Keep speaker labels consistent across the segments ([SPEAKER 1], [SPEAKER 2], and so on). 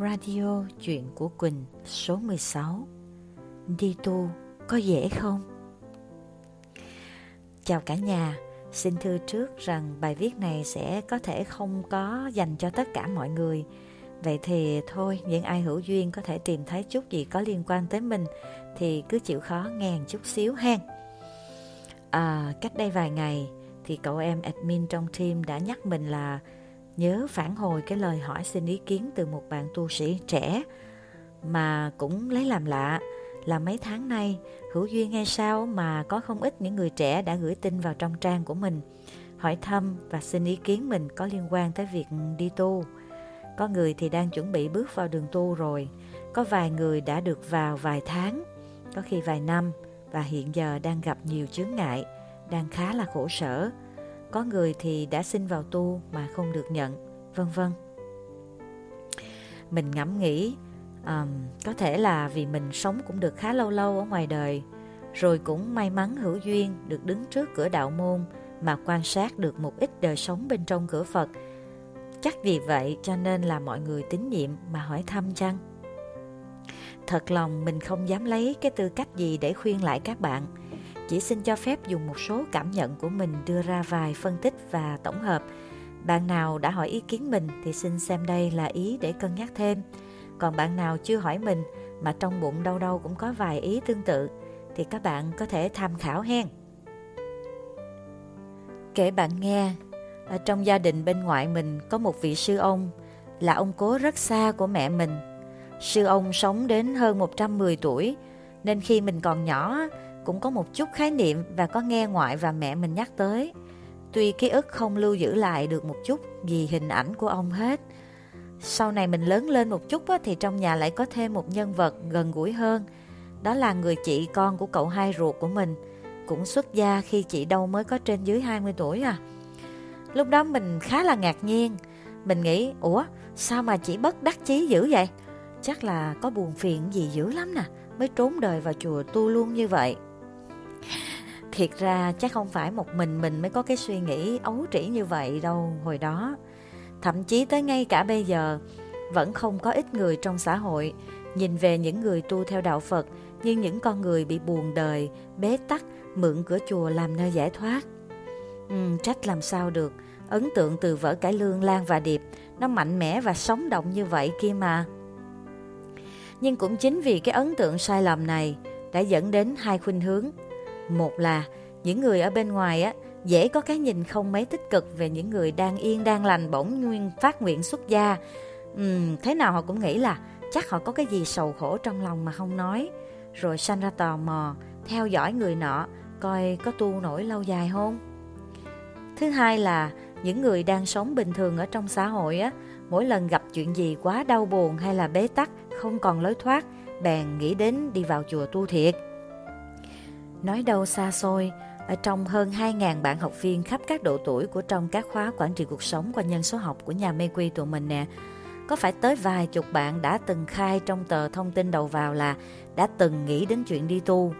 [SPEAKER 1] Radio Chuyện của Quỳnh số 16 Đi tu có dễ không? Chào cả nhà, xin thưa trước rằng bài viết này sẽ có thể không có dành cho tất cả mọi người. Vậy thì thôi, những ai hữu duyên có thể tìm thấy chút gì có liên quan tới mình Thì cứ chịu khó nghe chút xíu hen à, Cách đây vài ngày thì cậu em admin trong team đã nhắc mình là nhớ phản hồi cái lời hỏi xin ý kiến từ một bạn tu sĩ trẻ mà cũng lấy làm lạ là mấy tháng nay hữu duyên hay sao mà có không ít những người trẻ đã gửi tin vào trong trang của mình hỏi thăm và xin ý kiến mình có liên quan tới việc đi tu. Có người thì đang chuẩn bị bước vào đường tu rồi, có vài người đã được vào vài tháng, có khi vài năm và hiện giờ đang gặp nhiều chướng ngại, đang khá là khổ sở có người thì đã xin vào tu mà không được nhận, vân vân. Mình ngẫm nghĩ, um, có thể là vì mình sống cũng được khá lâu lâu ở ngoài đời, rồi cũng may mắn hữu duyên được đứng trước cửa đạo môn mà quan sát được một ít đời sống bên trong cửa Phật. Chắc vì vậy cho nên là mọi người tín nhiệm mà hỏi thăm chăng? Thật lòng mình không dám lấy cái tư cách gì để khuyên lại các bạn – chỉ xin cho phép dùng một số cảm nhận của mình đưa ra vài phân tích và tổng hợp. Bạn nào đã hỏi ý kiến mình thì xin xem đây là ý để cân nhắc thêm. Còn bạn nào chưa hỏi mình mà trong bụng đâu đâu cũng có vài ý tương tự thì các bạn có thể tham khảo hen. Kể bạn nghe, ở trong gia đình bên ngoại mình có một vị sư ông là ông cố rất xa của mẹ mình. Sư ông sống đến hơn 110 tuổi nên khi mình còn nhỏ cũng có một chút khái niệm và có nghe ngoại và mẹ mình nhắc tới. Tuy ký ức không lưu giữ lại được một chút gì hình ảnh của ông hết. Sau này mình lớn lên một chút thì trong nhà lại có thêm một nhân vật gần gũi hơn. Đó là người chị con của cậu hai ruột của mình, cũng xuất gia khi chị đâu mới có trên dưới 20 tuổi à. Lúc đó mình khá là ngạc nhiên, mình nghĩ, ủa sao mà chị bất đắc chí dữ vậy? Chắc là có buồn phiền gì dữ lắm nè, mới trốn đời vào chùa tu luôn như vậy. Thiệt ra chắc không phải một mình mình mới có cái suy nghĩ ấu trĩ như vậy đâu hồi đó. Thậm chí tới ngay cả bây giờ, vẫn không có ít người trong xã hội nhìn về những người tu theo đạo Phật như những con người bị buồn đời, bế tắc, mượn cửa chùa làm nơi giải thoát. Ừ, trách làm sao được, ấn tượng từ vở cải lương Lan và Điệp nó mạnh mẽ và sống động như vậy kia mà. Nhưng cũng chính vì cái ấn tượng sai lầm này đã dẫn đến hai khuynh hướng một là những người ở bên ngoài á dễ có cái nhìn không mấy tích cực về những người đang yên đang lành bỗng nguyên phát nguyện xuất gia. Uhm, thế nào họ cũng nghĩ là chắc họ có cái gì sầu khổ trong lòng mà không nói. Rồi sanh ra tò mò, theo dõi người nọ, coi có tu nổi lâu dài không. Thứ hai là những người đang sống bình thường ở trong xã hội á, mỗi lần gặp chuyện gì quá đau buồn hay là bế tắc, không còn lối thoát, bèn nghĩ đến đi vào chùa tu thiệt. Nói đâu xa xôi, ở trong hơn 2.000 bạn học viên khắp các độ tuổi của trong các khóa quản trị cuộc sống qua nhân số học của nhà mê quy tụi mình nè, có phải tới vài chục bạn đã từng khai trong tờ thông tin đầu vào là đã từng nghĩ đến chuyện đi tu.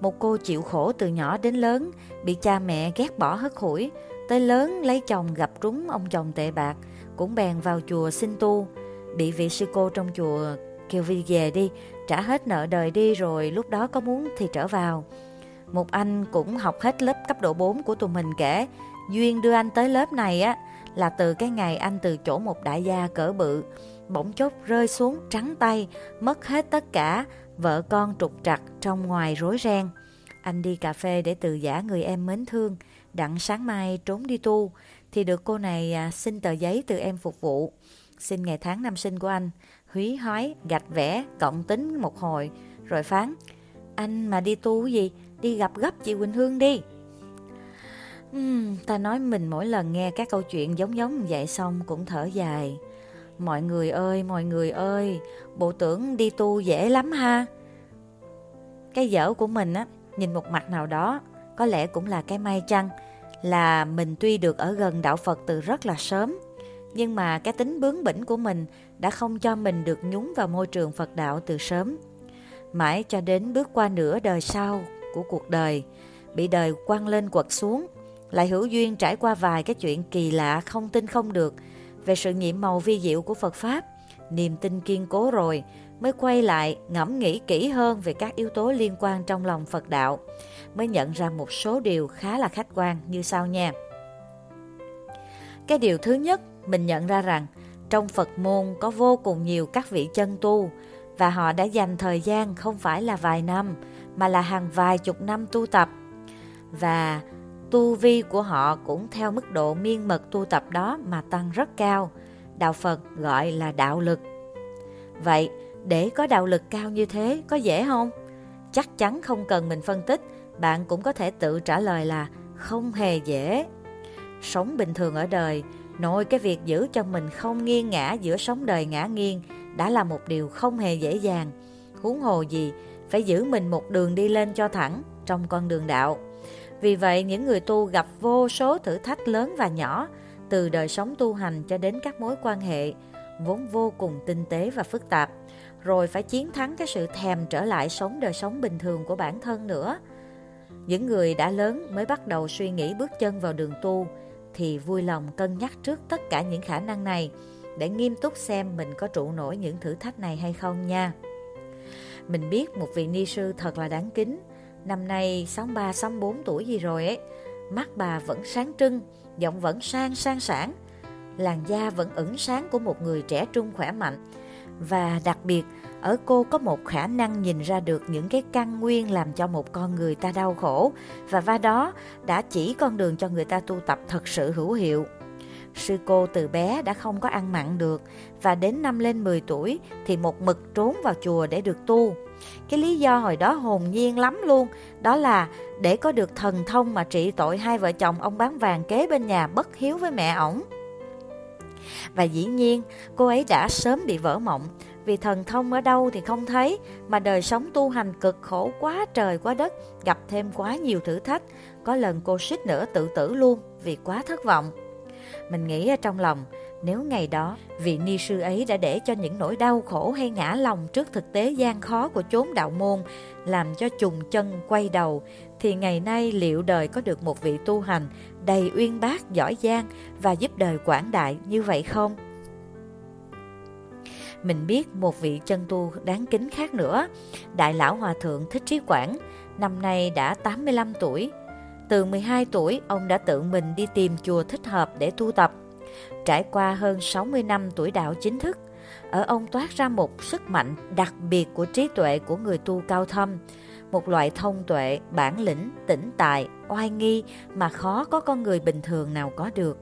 [SPEAKER 1] Một cô chịu khổ từ nhỏ đến lớn, bị cha mẹ ghét bỏ hất hủi, tới lớn lấy chồng gặp trúng ông chồng tệ bạc, cũng bèn vào chùa xin tu, bị vị sư cô trong chùa kêu Vi về đi, trả hết nợ đời đi rồi lúc đó có muốn thì trở vào. Một anh cũng học hết lớp cấp độ 4 của tụi mình kể, duyên đưa anh tới lớp này á là từ cái ngày anh từ chỗ một đại gia cỡ bự, bỗng chốc rơi xuống trắng tay, mất hết tất cả, vợ con trục trặc trong ngoài rối ren. Anh đi cà phê để từ giả người em mến thương, đặng sáng mai trốn đi tu, thì được cô này à, xin tờ giấy từ em phục vụ, xin ngày tháng năm sinh của anh húy hói, gạch vẽ, cộng tính một hồi, rồi phán, anh mà đi tu gì, đi gặp gấp chị Quỳnh Hương đi. Uhm, ta nói mình mỗi lần nghe các câu chuyện giống giống vậy xong cũng thở dài. Mọi người ơi, mọi người ơi, bộ tưởng đi tu dễ lắm ha. Cái dở của mình á, nhìn một mặt nào đó, có lẽ cũng là cái may chăng, là mình tuy được ở gần đạo Phật từ rất là sớm, nhưng mà cái tính bướng bỉnh của mình đã không cho mình được nhúng vào môi trường Phật đạo từ sớm. Mãi cho đến bước qua nửa đời sau của cuộc đời, bị đời quăng lên quật xuống, lại hữu duyên trải qua vài cái chuyện kỳ lạ không tin không được về sự nhiệm màu vi diệu của Phật Pháp, Niềm tin kiên cố rồi, mới quay lại ngẫm nghĩ kỹ hơn về các yếu tố liên quan trong lòng Phật đạo, mới nhận ra một số điều khá là khách quan như sau nha. Cái điều thứ nhất, mình nhận ra rằng trong Phật môn có vô cùng nhiều các vị chân tu và họ đã dành thời gian không phải là vài năm mà là hàng vài chục năm tu tập. Và tu vi của họ cũng theo mức độ miên mật tu tập đó mà tăng rất cao. Đạo Phật gọi là đạo lực. Vậy, để có đạo lực cao như thế có dễ không? Chắc chắn không cần mình phân tích, bạn cũng có thể tự trả lời là không hề dễ. Sống bình thường ở đời, nội cái việc giữ cho mình không nghiêng ngã giữa sống đời ngã nghiêng đã là một điều không hề dễ dàng. Huống hồ gì, phải giữ mình một đường đi lên cho thẳng trong con đường đạo. Vì vậy, những người tu gặp vô số thử thách lớn và nhỏ, từ đời sống tu hành cho đến các mối quan hệ, vốn vô cùng tinh tế và phức tạp, rồi phải chiến thắng cái sự thèm trở lại sống đời sống bình thường của bản thân nữa. Những người đã lớn mới bắt đầu suy nghĩ bước chân vào đường tu, thì vui lòng cân nhắc trước tất cả những khả năng này để nghiêm túc xem mình có trụ nổi những thử thách này hay không nha. Mình biết một vị ni sư thật là đáng kính, năm nay 63 64 tuổi gì rồi ấy. Mắt bà vẫn sáng trưng, giọng vẫn sang sang sảng, làn da vẫn ửng sáng của một người trẻ trung khỏe mạnh. Và đặc biệt, ở cô có một khả năng nhìn ra được những cái căn nguyên làm cho một con người ta đau khổ và va đó đã chỉ con đường cho người ta tu tập thật sự hữu hiệu. Sư cô từ bé đã không có ăn mặn được và đến năm lên 10 tuổi thì một mực trốn vào chùa để được tu. Cái lý do hồi đó hồn nhiên lắm luôn, đó là để có được thần thông mà trị tội hai vợ chồng ông bán vàng kế bên nhà bất hiếu với mẹ ổng. Và dĩ nhiên, cô ấy đã sớm bị vỡ mộng, vì thần thông ở đâu thì không thấy, mà đời sống tu hành cực khổ quá trời quá đất, gặp thêm quá nhiều thử thách, có lần cô suýt nữa tự tử luôn vì quá thất vọng. Mình nghĩ ở trong lòng, nếu ngày đó vị ni sư ấy đã để cho những nỗi đau khổ hay ngã lòng trước thực tế gian khó của chốn đạo môn làm cho trùng chân quay đầu, thì ngày nay liệu đời có được một vị tu hành đầy uyên bác, giỏi giang và giúp đời quảng đại như vậy không? Mình biết một vị chân tu đáng kính khác nữa, Đại lão Hòa Thượng Thích Trí Quảng, năm nay đã 85 tuổi. Từ 12 tuổi, ông đã tự mình đi tìm chùa thích hợp để tu tập. Trải qua hơn 60 năm tuổi đạo chính thức, ở ông toát ra một sức mạnh đặc biệt của trí tuệ của người tu cao thâm, một loại thông tuệ, bản lĩnh, tĩnh tại, oai nghi mà khó có con người bình thường nào có được.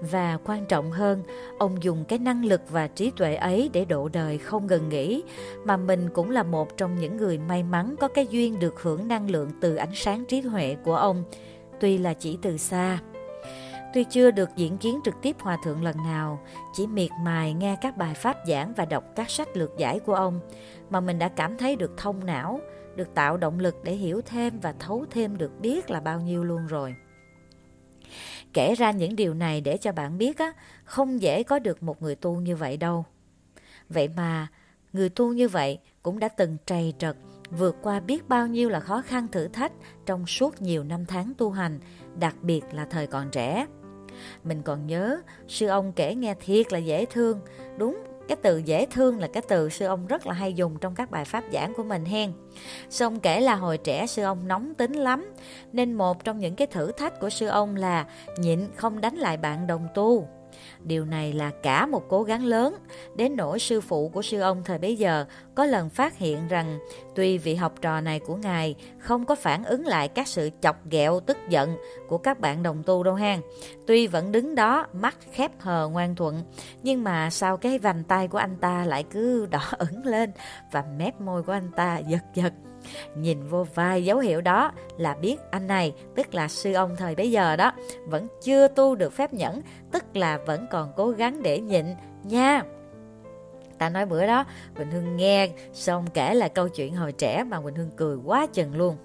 [SPEAKER 1] Và quan trọng hơn, ông dùng cái năng lực và trí tuệ ấy để độ đời không ngừng nghỉ, mà mình cũng là một trong những người may mắn có cái duyên được hưởng năng lượng từ ánh sáng trí huệ của ông, tuy là chỉ từ xa. Tuy chưa được diễn kiến trực tiếp hòa thượng lần nào, chỉ miệt mài nghe các bài pháp giảng và đọc các sách lược giải của ông, mà mình đã cảm thấy được thông não, được tạo động lực để hiểu thêm và thấu thêm được biết là bao nhiêu luôn rồi. Kể ra những điều này để cho bạn biết á, không dễ có được một người tu như vậy đâu. Vậy mà, người tu như vậy cũng đã từng trầy trật, vượt qua biết bao nhiêu là khó khăn thử thách trong suốt nhiều năm tháng tu hành, đặc biệt là thời còn trẻ. Mình còn nhớ, sư ông kể nghe thiệt là dễ thương, đúng cái từ dễ thương là cái từ sư ông rất là hay dùng trong các bài pháp giảng của mình hen. Sư ông kể là hồi trẻ sư ông nóng tính lắm, nên một trong những cái thử thách của sư ông là nhịn không đánh lại bạn đồng tu. Điều này là cả một cố gắng lớn, đến nỗi sư phụ của sư ông thời bấy giờ có lần phát hiện rằng tuy vị học trò này của ngài không có phản ứng lại các sự chọc ghẹo tức giận của các bạn đồng tu đâu hang. Tuy vẫn đứng đó mắt khép hờ ngoan thuận, nhưng mà sau cái vành tay của anh ta lại cứ đỏ ửng lên và mép môi của anh ta giật giật. Nhìn vô vài dấu hiệu đó là biết anh này, tức là sư ông thời bấy giờ đó, vẫn chưa tu được phép nhẫn, tức là vẫn còn cố gắng để nhịn nha. Ta nói bữa đó, Quỳnh Hương nghe xong kể là câu chuyện hồi trẻ mà Quỳnh Hương cười quá chừng luôn.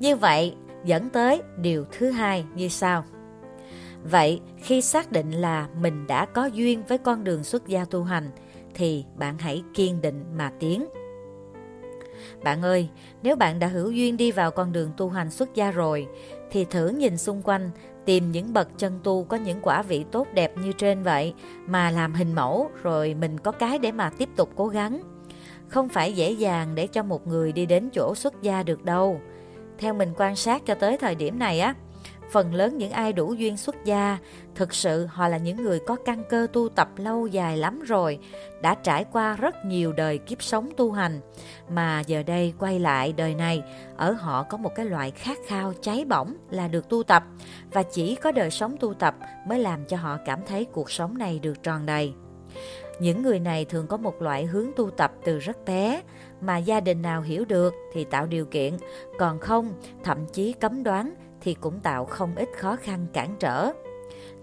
[SPEAKER 1] Như vậy, dẫn tới điều thứ hai như sau. Vậy, khi xác định là mình đã có duyên với con đường xuất gia tu hành, thì bạn hãy kiên định mà tiến. Bạn ơi, nếu bạn đã hữu duyên đi vào con đường tu hành xuất gia rồi, thì thử nhìn xung quanh tìm những bậc chân tu có những quả vị tốt đẹp như trên vậy mà làm hình mẫu rồi mình có cái để mà tiếp tục cố gắng. Không phải dễ dàng để cho một người đi đến chỗ xuất gia được đâu. Theo mình quan sát cho tới thời điểm này á, phần lớn những ai đủ duyên xuất gia, thực sự họ là những người có căn cơ tu tập lâu dài lắm rồi, đã trải qua rất nhiều đời kiếp sống tu hành, mà giờ đây quay lại đời này, ở họ có một cái loại khát khao cháy bỏng là được tu tập, và chỉ có đời sống tu tập mới làm cho họ cảm thấy cuộc sống này được tròn đầy. Những người này thường có một loại hướng tu tập từ rất bé, mà gia đình nào hiểu được thì tạo điều kiện, còn không, thậm chí cấm đoán thì cũng tạo không ít khó khăn cản trở.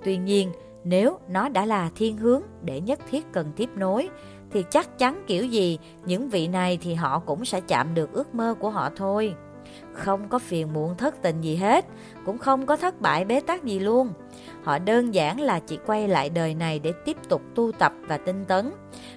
[SPEAKER 1] Tuy nhiên, nếu nó đã là thiên hướng để nhất thiết cần tiếp nối, thì chắc chắn kiểu gì những vị này thì họ cũng sẽ chạm được ước mơ của họ thôi. Không có phiền muộn thất tình gì hết, cũng không có thất bại bế tắc gì luôn. Họ đơn giản là chỉ quay lại đời này để tiếp tục tu tập và tinh tấn.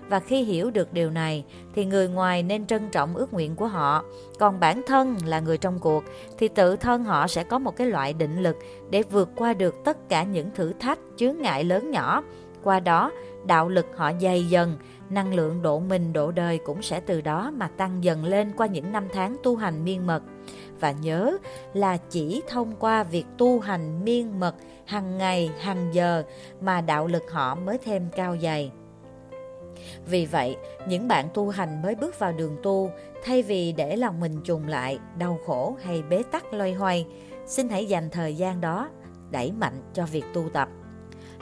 [SPEAKER 1] Và khi hiểu được điều này thì người ngoài nên trân trọng ước nguyện của họ. Còn bản thân là người trong cuộc thì tự thân họ sẽ có một cái loại định lực để vượt qua được tất cả những thử thách, chướng ngại lớn nhỏ. Qua đó, đạo lực họ dày dần, năng lượng độ mình độ đời cũng sẽ từ đó mà tăng dần lên qua những năm tháng tu hành miên mật. Và nhớ là chỉ thông qua việc tu hành miên mật hàng ngày, hàng giờ mà đạo lực họ mới thêm cao dày. Vì vậy, những bạn tu hành mới bước vào đường tu, thay vì để lòng mình trùng lại, đau khổ hay bế tắc loay hoay, xin hãy dành thời gian đó đẩy mạnh cho việc tu tập.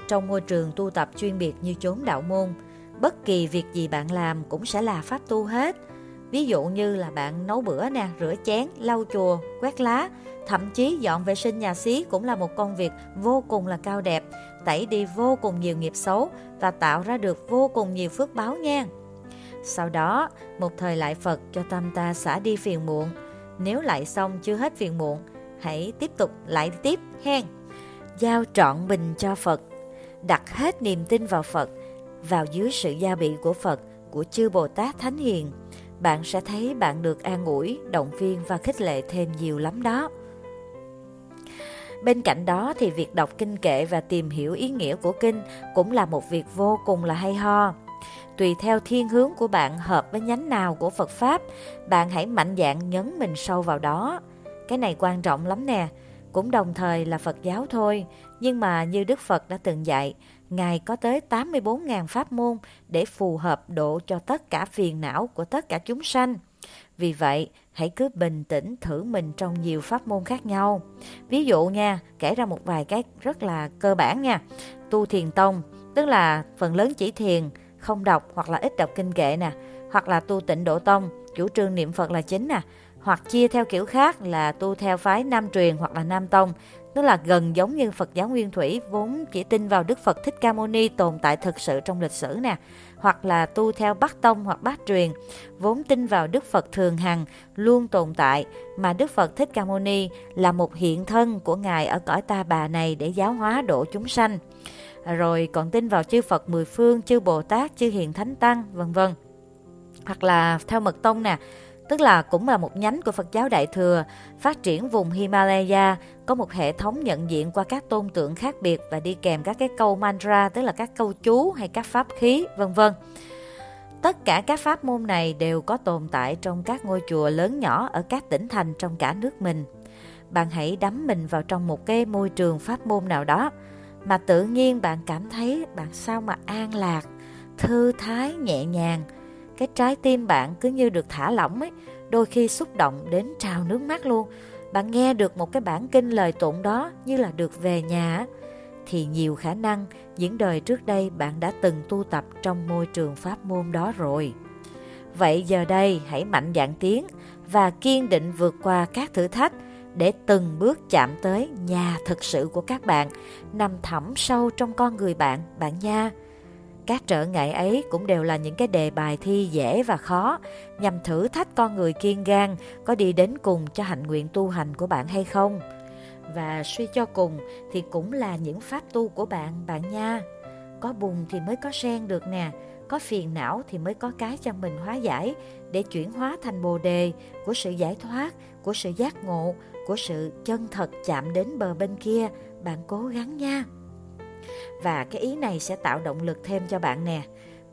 [SPEAKER 1] Trong môi trường tu tập chuyên biệt như chốn đạo môn, bất kỳ việc gì bạn làm cũng sẽ là pháp tu hết. Ví dụ như là bạn nấu bữa nè, rửa chén, lau chùa, quét lá, thậm chí dọn vệ sinh nhà xí cũng là một công việc vô cùng là cao đẹp, tẩy đi vô cùng nhiều nghiệp xấu và tạo ra được vô cùng nhiều phước báo nha. Sau đó, một thời lại Phật cho tâm ta xả đi phiền muộn. Nếu lại xong chưa hết phiền muộn, hãy tiếp tục lại tiếp hen. Giao trọn bình cho Phật, đặt hết niềm tin vào Phật, vào dưới sự gia bị của Phật, của chư Bồ Tát Thánh Hiền, bạn sẽ thấy bạn được an ủi, động viên và khích lệ thêm nhiều lắm đó. Bên cạnh đó thì việc đọc kinh kệ và tìm hiểu ý nghĩa của kinh cũng là một việc vô cùng là hay ho. Tùy theo thiên hướng của bạn hợp với nhánh nào của Phật Pháp, bạn hãy mạnh dạn nhấn mình sâu vào đó. Cái này quan trọng lắm nè, cũng đồng thời là Phật giáo thôi. Nhưng mà như Đức Phật đã từng dạy, Ngài có tới 84.000 pháp môn để phù hợp độ cho tất cả phiền não của tất cả chúng sanh. Vì vậy, hãy cứ bình tĩnh thử mình trong nhiều pháp môn khác nhau. Ví dụ nha, kể ra một vài cái rất là cơ bản nha. Tu thiền tông, tức là phần lớn chỉ thiền, không đọc hoặc là ít đọc kinh kệ nè. Hoặc là tu tịnh độ tông, chủ trương niệm Phật là chính nè. Hoặc chia theo kiểu khác là tu theo phái Nam truyền hoặc là Nam tông, tức là gần giống như Phật giáo Nguyên Thủy vốn chỉ tin vào Đức Phật Thích Ca Mâu Ni tồn tại thực sự trong lịch sử nè hoặc là tu theo Bắc Tông hoặc Bát Truyền, vốn tin vào Đức Phật thường hằng, luôn tồn tại, mà Đức Phật Thích Ca Mâu Ni là một hiện thân của Ngài ở cõi ta bà này để giáo hóa độ chúng sanh. Rồi còn tin vào chư Phật mười phương, chư Bồ Tát, chư Hiền Thánh Tăng, vân vân. Hoặc là theo Mật Tông nè, tức là cũng là một nhánh của Phật giáo Đại Thừa, phát triển vùng Himalaya, có một hệ thống nhận diện qua các tôn tượng khác biệt và đi kèm các cái câu mantra, tức là các câu chú hay các pháp khí, vân vân. Tất cả các pháp môn này đều có tồn tại trong các ngôi chùa lớn nhỏ ở các tỉnh thành trong cả nước mình. Bạn hãy đắm mình vào trong một cái môi trường pháp môn nào đó mà tự nhiên bạn cảm thấy bạn sao mà an lạc, thư thái, nhẹ nhàng – cái trái tim bạn cứ như được thả lỏng ấy, đôi khi xúc động đến trào nước mắt luôn. Bạn nghe được một cái bản kinh lời tụng đó như là được về nhà thì nhiều khả năng những đời trước đây bạn đã từng tu tập trong môi trường pháp môn đó rồi. Vậy giờ đây hãy mạnh dạn tiến và kiên định vượt qua các thử thách để từng bước chạm tới nhà thực sự của các bạn nằm thẳm sâu trong con người bạn, bạn nha. Các trở ngại ấy cũng đều là những cái đề bài thi dễ và khó nhằm thử thách con người kiên gan có đi đến cùng cho hạnh nguyện tu hành của bạn hay không. Và suy cho cùng thì cũng là những pháp tu của bạn, bạn nha. Có bùn thì mới có sen được nè, có phiền não thì mới có cái cho mình hóa giải để chuyển hóa thành bồ đề của sự giải thoát, của sự giác ngộ, của sự chân thật chạm đến bờ bên kia bạn cố gắng nha. Và cái ý này sẽ tạo động lực thêm cho bạn nè.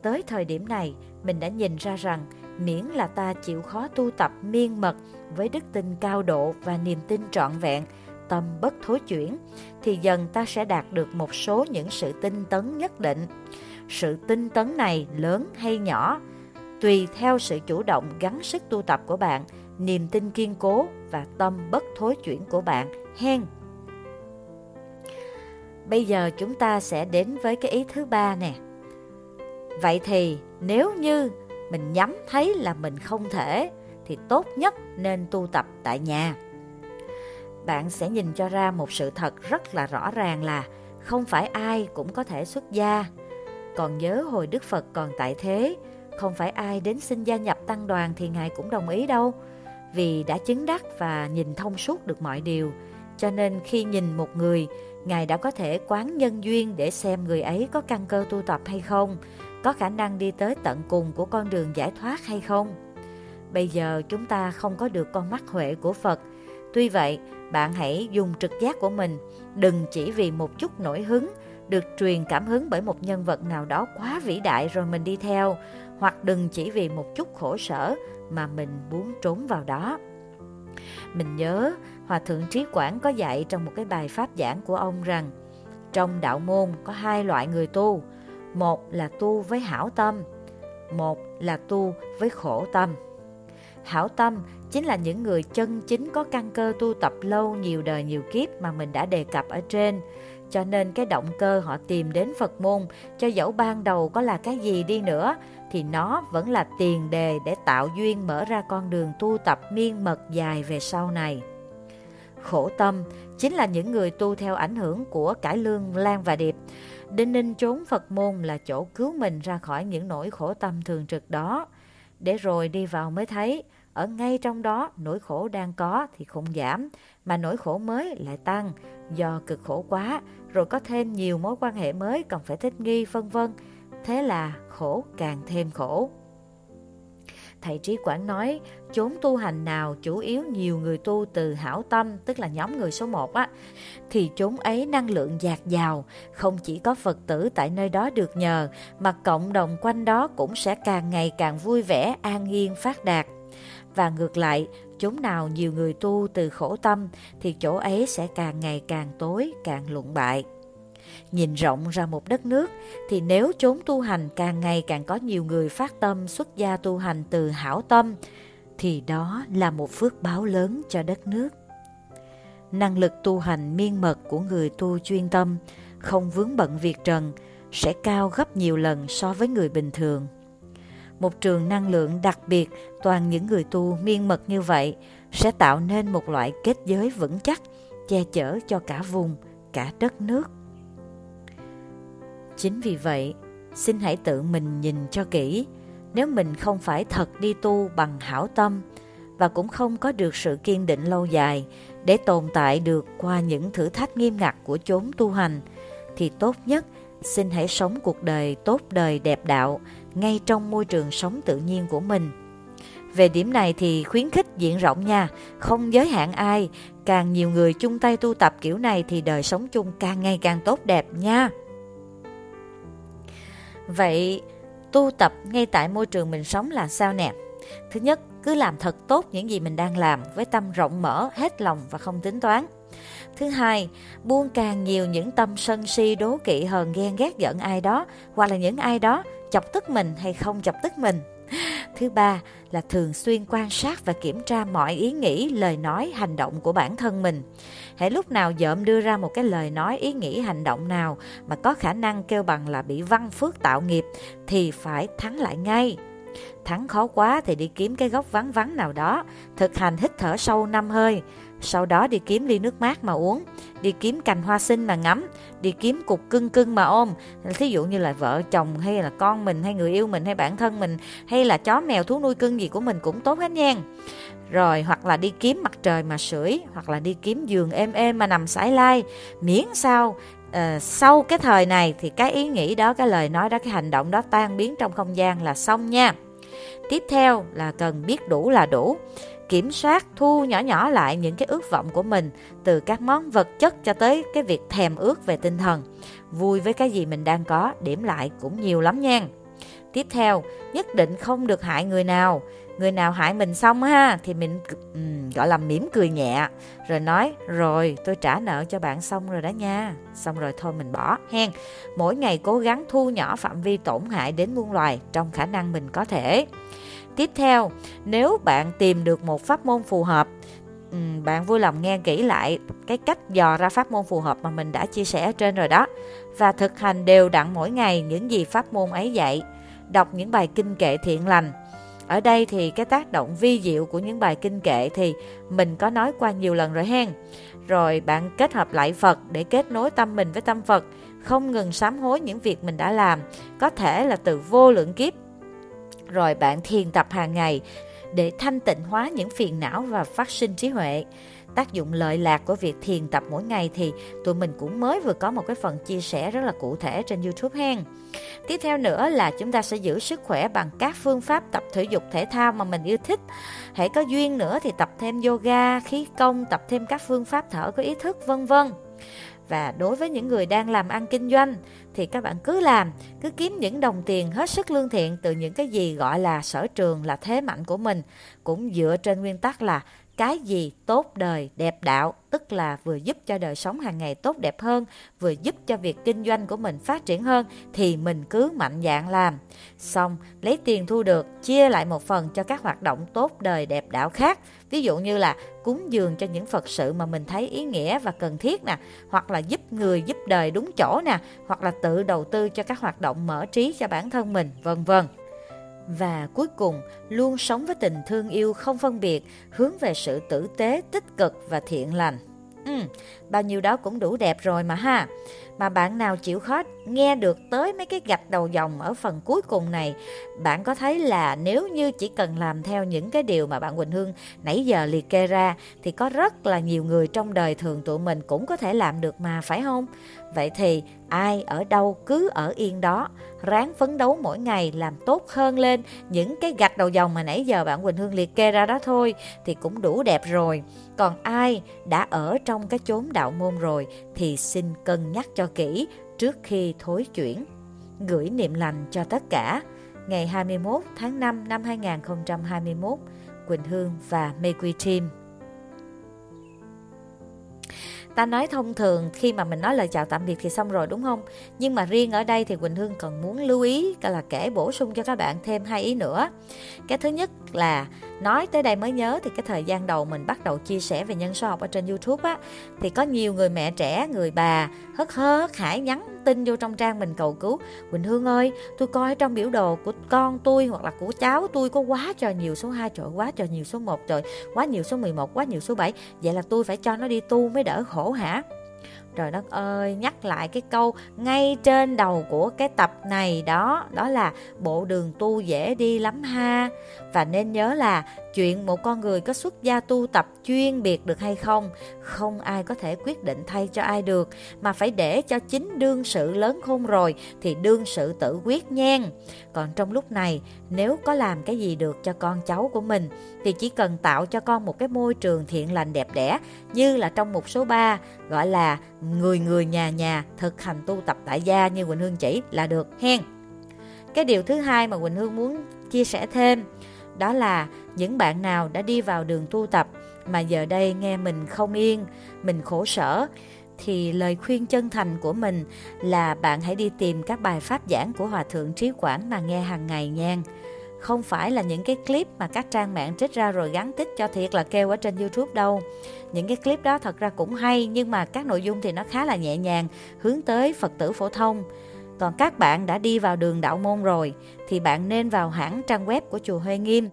[SPEAKER 1] Tới thời điểm này, mình đã nhìn ra rằng miễn là ta chịu khó tu tập miên mật với đức tin cao độ và niềm tin trọn vẹn, tâm bất thối chuyển, thì dần ta sẽ đạt được một số những sự tinh tấn nhất định. Sự tinh tấn này lớn hay nhỏ, tùy theo sự chủ động gắn sức tu tập của bạn, niềm tin kiên cố và tâm bất thối chuyển của bạn. Hen! Bây giờ chúng ta sẽ đến với cái ý thứ ba nè. Vậy thì nếu như mình nhắm thấy là mình không thể thì tốt nhất nên tu tập tại nhà. Bạn sẽ nhìn cho ra một sự thật rất là rõ ràng là không phải ai cũng có thể xuất gia. Còn nhớ hồi Đức Phật còn tại thế, không phải ai đến xin gia nhập tăng đoàn thì Ngài cũng đồng ý đâu. Vì đã chứng đắc và nhìn thông suốt được mọi điều. Cho nên khi nhìn một người, Ngài đã có thể quán nhân duyên để xem người ấy có căn cơ tu tập hay không, có khả năng đi tới tận cùng của con đường giải thoát hay không. Bây giờ chúng ta không có được con mắt huệ của Phật. Tuy vậy, bạn hãy dùng trực giác của mình, đừng chỉ vì một chút nổi hứng, được truyền cảm hứng bởi một nhân vật nào đó quá vĩ đại rồi mình đi theo, hoặc đừng chỉ vì một chút khổ sở mà mình muốn trốn vào đó. Mình nhớ Hòa Thượng Trí Quảng có dạy trong một cái bài pháp giảng của ông rằng trong đạo môn có hai loại người tu, một là tu với hảo tâm, một là tu với khổ tâm. Hảo tâm chính là những người chân chính có căn cơ tu tập lâu nhiều đời nhiều kiếp mà mình đã đề cập ở trên. Cho nên cái động cơ họ tìm đến Phật môn, cho dẫu ban đầu có là cái gì đi nữa, thì nó vẫn là tiền đề để tạo duyên mở ra con đường tu tập miên mật dài về sau này. Khổ tâm chính là những người tu theo ảnh hưởng của cải lương Lan và Điệp. Đinh ninh trốn Phật môn là chỗ cứu mình ra khỏi những nỗi khổ tâm thường trực đó. Để rồi đi vào mới thấy, ở ngay trong đó nỗi khổ đang có thì không giảm, mà nỗi khổ mới lại tăng do cực khổ quá, rồi có thêm nhiều mối quan hệ mới cần phải thích nghi vân vân. Thế là khổ càng thêm khổ. Thầy Trí Quảng nói, chốn tu hành nào chủ yếu nhiều người tu từ hảo tâm, tức là nhóm người số 1 á, thì chốn ấy năng lượng dạt dào, không chỉ có Phật tử tại nơi đó được nhờ, mà cộng đồng quanh đó cũng sẽ càng ngày càng vui vẻ, an yên, phát đạt. Và ngược lại, chốn nào nhiều người tu từ khổ tâm thì chỗ ấy sẽ càng ngày càng tối, càng lụng bại. Nhìn rộng ra một đất nước thì nếu chốn tu hành càng ngày càng có nhiều người phát tâm xuất gia tu hành từ hảo tâm thì đó là một phước báo lớn cho đất nước. Năng lực tu hành miên mật của người tu chuyên tâm, không vướng bận việc trần, sẽ cao gấp nhiều lần so với người bình thường. Một trường năng lượng đặc biệt toàn những người tu miên mật như vậy sẽ tạo nên một loại kết giới vững chắc, che chở cho cả vùng, cả đất nước. Chính vì vậy, xin hãy tự mình nhìn cho kỹ, nếu mình không phải thật đi tu bằng hảo tâm và cũng không có được sự kiên định lâu dài để tồn tại được qua những thử thách nghiêm ngặt của chốn tu hành, thì tốt nhất xin hãy sống cuộc đời tốt đời đẹp đạo ngay trong môi trường sống tự nhiên của mình. Về điểm này thì khuyến khích diện rộng nha, không giới hạn ai, càng nhiều người chung tay tu tập kiểu này thì đời sống chung càng ngày càng tốt đẹp nha. Vậy tu tập ngay tại môi trường mình sống là sao nè? Thứ nhất, cứ làm thật tốt những gì mình đang làm với tâm rộng mở, hết lòng và không tính toán. Thứ hai, buông càng nhiều những tâm sân si đố kỵ hờn ghen ghét giận ai đó hoặc là những ai đó chọc tức mình hay không chọc tức mình. Thứ ba là thường xuyên quan sát và kiểm tra mọi ý nghĩ, lời nói, hành động của bản thân mình. Hãy lúc nào dợm đưa ra một cái lời nói, ý nghĩ, hành động nào mà có khả năng kêu bằng là bị văn phước tạo nghiệp thì phải thắng lại ngay. Thắng khó quá thì đi kiếm cái góc vắng vắng nào đó, thực hành hít thở sâu năm hơi, sau đó đi kiếm ly nước mát mà uống, đi kiếm cành hoa sinh mà ngắm, đi kiếm cục cưng cưng mà ôm. Thí dụ như là vợ chồng hay là con mình hay người yêu mình hay bản thân mình hay là chó mèo thú nuôi cưng gì của mình cũng tốt hết nha. Rồi hoặc là đi kiếm mặt trời mà sưởi, hoặc là đi kiếm giường êm êm mà nằm sải lai, miễn sao uh, sau cái thời này thì cái ý nghĩ đó, cái lời nói đó, cái hành động đó tan biến trong không gian là xong nha. Tiếp theo là cần biết đủ là đủ kiểm soát thu nhỏ nhỏ lại những cái ước vọng của mình từ các món vật chất cho tới cái việc thèm ước về tinh thần. Vui với cái gì mình đang có điểm lại cũng nhiều lắm nha. Tiếp theo nhất định không được hại người nào. Người nào hại mình xong ha thì mình um, gọi là mỉm cười nhẹ. Rồi nói rồi tôi trả nợ cho bạn xong rồi đó nha. Xong rồi thôi mình bỏ hen. Mỗi ngày cố gắng thu nhỏ phạm vi tổn hại đến muôn loài trong khả năng mình có thể tiếp theo nếu bạn tìm được một pháp môn phù hợp ừ, bạn vui lòng nghe kỹ lại cái cách dò ra pháp môn phù hợp mà mình đã chia sẻ ở trên rồi đó và thực hành đều đặn mỗi ngày những gì pháp môn ấy dạy đọc những bài kinh kệ thiện lành ở đây thì cái tác động vi diệu của những bài kinh kệ thì mình có nói qua nhiều lần rồi hen. Rồi bạn kết hợp lại Phật để kết nối tâm mình với tâm Phật, không ngừng sám hối những việc mình đã làm, có thể là từ vô lượng kiếp. Rồi bạn thiền tập hàng ngày để thanh tịnh hóa những phiền não và phát sinh trí huệ tác dụng lợi lạc của việc thiền tập mỗi ngày thì tụi mình cũng mới vừa có một cái phần chia sẻ rất là cụ thể trên YouTube hen. Tiếp theo nữa là chúng ta sẽ giữ sức khỏe bằng các phương pháp tập thể dục thể thao mà mình yêu thích. Hãy có duyên nữa thì tập thêm yoga, khí công, tập thêm các phương pháp thở có ý thức vân vân. Và đối với những người đang làm ăn kinh doanh thì các bạn cứ làm, cứ kiếm những đồng tiền hết sức lương thiện từ những cái gì gọi là sở trường là thế mạnh của mình, cũng dựa trên nguyên tắc là cái gì tốt đời, đẹp đạo, tức là vừa giúp cho đời sống hàng ngày tốt đẹp hơn, vừa giúp cho việc kinh doanh của mình phát triển hơn, thì mình cứ mạnh dạn làm. Xong, lấy tiền thu được, chia lại một phần cho các hoạt động tốt đời, đẹp đạo khác. Ví dụ như là cúng dường cho những phật sự mà mình thấy ý nghĩa và cần thiết nè, hoặc là giúp người giúp đời đúng chỗ nè, hoặc là tự đầu tư cho các hoạt động mở trí cho bản thân mình, vân vân và cuối cùng luôn sống với tình thương yêu không phân biệt hướng về sự tử tế tích cực và thiện lành. Ừ, bao nhiêu đó cũng đủ đẹp rồi mà ha. Mà bạn nào chịu khó nghe được tới mấy cái gạch đầu dòng ở phần cuối cùng này bạn có thấy là nếu như chỉ cần làm theo những cái điều mà bạn Quỳnh Hương nãy giờ liệt kê ra thì có rất là nhiều người trong đời thường tụi mình cũng có thể làm được mà phải không? Vậy thì ai ở đâu cứ ở yên đó. Ráng phấn đấu mỗi ngày làm tốt hơn lên những cái gạch đầu dòng mà nãy giờ bạn Quỳnh Hương liệt kê ra đó thôi thì cũng đủ đẹp rồi. Còn ai đã ở trong cái chốn đạo môn rồi thì xin cân nhắc cho kỹ trước khi thối chuyển. Gửi niệm lành cho tất cả. Ngày 21 tháng 5 năm 2021 Quỳnh Hương và Mê Team ta nói thông thường, khi mà mình nói lời chào tạm biệt thì xong rồi, đúng không? Nhưng mà riêng ở đây thì quỳnh hương còn muốn lưu ý là kể bổ sung cho các bạn thêm hai ý nữa. Cái thứ nhất là nói tới đây mới nhớ thì cái thời gian đầu mình bắt đầu chia sẻ về nhân số học ở trên youtube á, thì có nhiều người mẹ trẻ, người bà hớt hớt hải nhắn tin vô trong trang mình cầu cứu. Quỳnh Hương ơi, tôi coi trong biểu đồ của con tôi hoặc là của cháu tôi có quá trời nhiều số 2 trời, quá trời nhiều số 1 trời, quá nhiều số 11 quá nhiều số 7 vậy là tôi phải cho nó đi tu mới đỡ khổ hả? Trời đất ơi, nhắc lại cái câu ngay trên đầu của cái tập này đó đó là bộ đường tu dễ đi lắm ha. Và nên nhớ là chuyện một con người có xuất gia tu tập chuyên biệt được hay không không ai có thể quyết định thay cho ai được. Mà phải để cho chính đương sự lớn khôn rồi thì đương sự tự quyết nhen. Còn trong lúc này, nếu có làm cái gì được cho con cháu của mình, thì chỉ cần tạo cho con một cái môi trường thiện lành đẹp đẽ, như là trong một số ba, gọi là người người nhà nhà thực hành tu tập tại gia như Quỳnh Hương chỉ là được, hen. Cái điều thứ hai mà Quỳnh Hương muốn chia sẻ thêm đó là những bạn nào đã đi vào đường tu tập mà giờ đây nghe mình không yên, mình khổ sở thì lời khuyên chân thành của mình là bạn hãy đi tìm các bài pháp giảng của Hòa Thượng Trí Quảng mà nghe hàng ngày nha. Không phải là những cái clip mà các trang mạng trích ra rồi gắn tích cho thiệt là kêu ở trên YouTube đâu. Những cái clip đó thật ra cũng hay nhưng mà các nội dung thì nó khá là nhẹ nhàng, hướng tới Phật tử phổ thông. Còn các bạn đã đi vào đường đạo môn rồi, thì bạn nên vào hãng trang web của chùa Huệ Nghiêm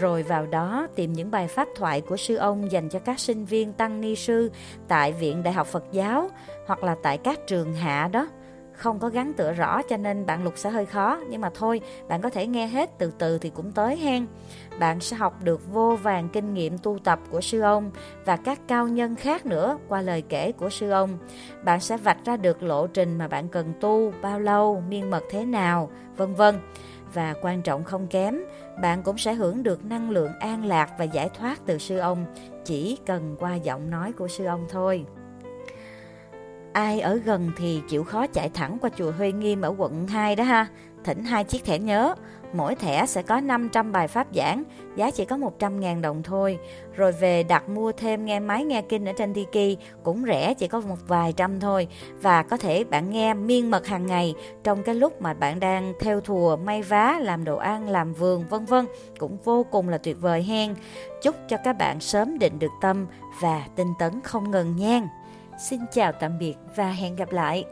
[SPEAKER 1] rồi vào đó tìm những bài pháp thoại của sư ông dành cho các sinh viên tăng ni sư tại Viện Đại học Phật giáo hoặc là tại các trường hạ đó. Không có gắn tựa rõ cho nên bạn lục sẽ hơi khó, Nhưng mà thôi, bạn có thể nghe hết từ từ thì cũng tới hen bạn sẽ học được vô vàng kinh nghiệm tu tập của sư ông Và các cao nhân khác nữa qua lời kể của sư ông Bạn sẽ vạch ra được lộ trình mà bạn cần tu bao lâu, miên mật thế nào, vân vân Và quan trọng không kém, bạn cũng sẽ hưởng được năng lượng an lạc và giải thoát từ sư ông, chỉ cần qua giọng nói của sư ông thôi. Ai ở gần thì chịu khó chạy thẳng qua chùa Huê Nghiêm ở quận 2 đó ha. Thỉnh hai chiếc thẻ nhớ. Mỗi thẻ sẽ có 500 bài pháp giảng, giá chỉ có 100.000 đồng thôi. Rồi về đặt mua thêm nghe máy nghe kinh ở trên Tiki cũng rẻ, chỉ có một vài trăm thôi. Và có thể bạn nghe miên mật hàng ngày trong cái lúc mà bạn đang theo thùa, may vá, làm đồ ăn, làm vườn, vân vân Cũng vô cùng là tuyệt vời hen. Chúc cho các bạn sớm định được tâm và tinh tấn không ngừng nha. Xin chào tạm biệt và hẹn gặp lại.